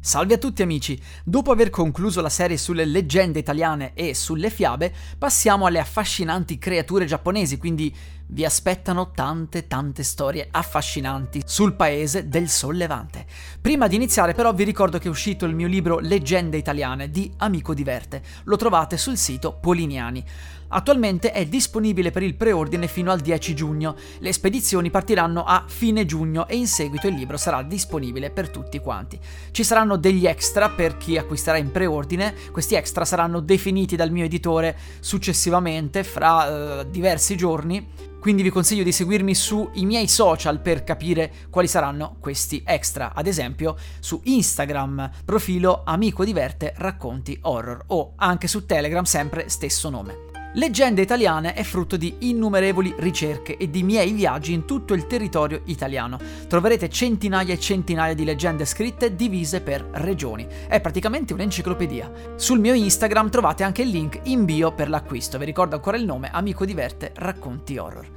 Salve a tutti amici! Dopo aver concluso la serie sulle leggende italiane e sulle fiabe, passiamo alle affascinanti creature giapponesi, quindi vi aspettano tante tante storie affascinanti sul paese del sollevante. Prima di iniziare però vi ricordo che è uscito il mio libro Leggende italiane di Amico Diverte, lo trovate sul sito Poliniani. Attualmente è disponibile per il preordine fino al 10 giugno. Le spedizioni partiranno a fine giugno e in seguito il libro sarà disponibile per tutti quanti. Ci saranno degli extra per chi acquisterà in preordine. Questi extra saranno definiti dal mio editore successivamente fra uh, diversi giorni. Quindi vi consiglio di seguirmi sui miei social per capire quali saranno questi extra. Ad esempio su Instagram, profilo Amico Diverte Racconti Horror o anche su Telegram sempre stesso nome. Leggende italiane è frutto di innumerevoli ricerche e di miei viaggi in tutto il territorio italiano. Troverete centinaia e centinaia di leggende scritte divise per regioni. È praticamente un'enciclopedia. Sul mio Instagram trovate anche il link in bio per l'acquisto. Vi ricordo ancora il nome Amico Diverte Racconti Horror.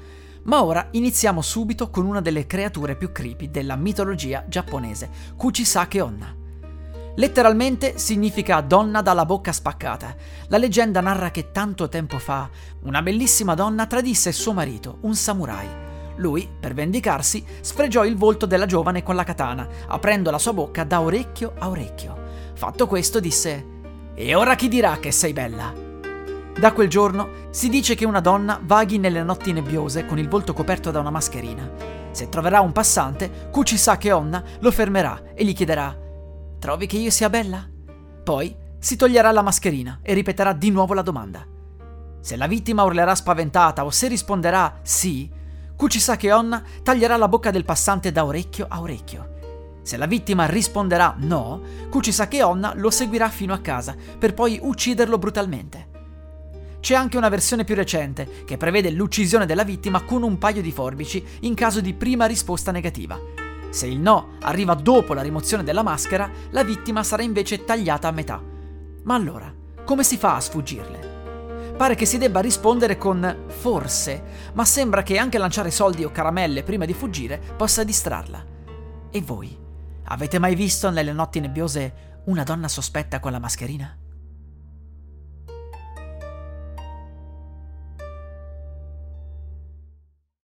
Ma ora iniziamo subito con una delle creature più creepy della mitologia giapponese, Kuchisake Onna. Letteralmente significa donna dalla bocca spaccata. La leggenda narra che tanto tempo fa una bellissima donna tradisse suo marito, un samurai. Lui, per vendicarsi, sfregiò il volto della giovane con la katana, aprendo la sua bocca da orecchio a orecchio. Fatto questo, disse: E ora chi dirà che sei bella? Da quel giorno si dice che una donna vaghi nelle notti nebbiose con il volto coperto da una mascherina. Se troverà un passante, Kuchisake Onna lo fermerà e gli chiederà Trovi che io sia bella? Poi si toglierà la mascherina e ripeterà di nuovo la domanda. Se la vittima urlerà spaventata o se risponderà sì, Kuchisake Onna taglierà la bocca del passante da orecchio a orecchio. Se la vittima risponderà no, Kuchisake Onna lo seguirà fino a casa per poi ucciderlo brutalmente. C'è anche una versione più recente che prevede l'uccisione della vittima con un paio di forbici in caso di prima risposta negativa. Se il no arriva dopo la rimozione della maschera, la vittima sarà invece tagliata a metà. Ma allora, come si fa a sfuggirle? Pare che si debba rispondere con forse, ma sembra che anche lanciare soldi o caramelle prima di fuggire possa distrarla. E voi? Avete mai visto nelle notti nebbiose una donna sospetta con la mascherina?